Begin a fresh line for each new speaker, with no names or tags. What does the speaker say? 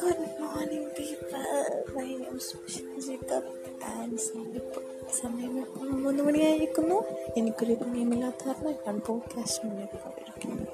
Good morning people my name Jacob and ഇപ്പോൾ സമയം ഇപ്പോൾ മൂന്ന് മണിയായിരിക്കുന്നു. എനിക്കൊരു പണിയുമില്ലാത്ത കാരണം ഞാൻ പോഡ്കാസ്റ്റ് മുന്നേ പോയിരിക്കുന്നു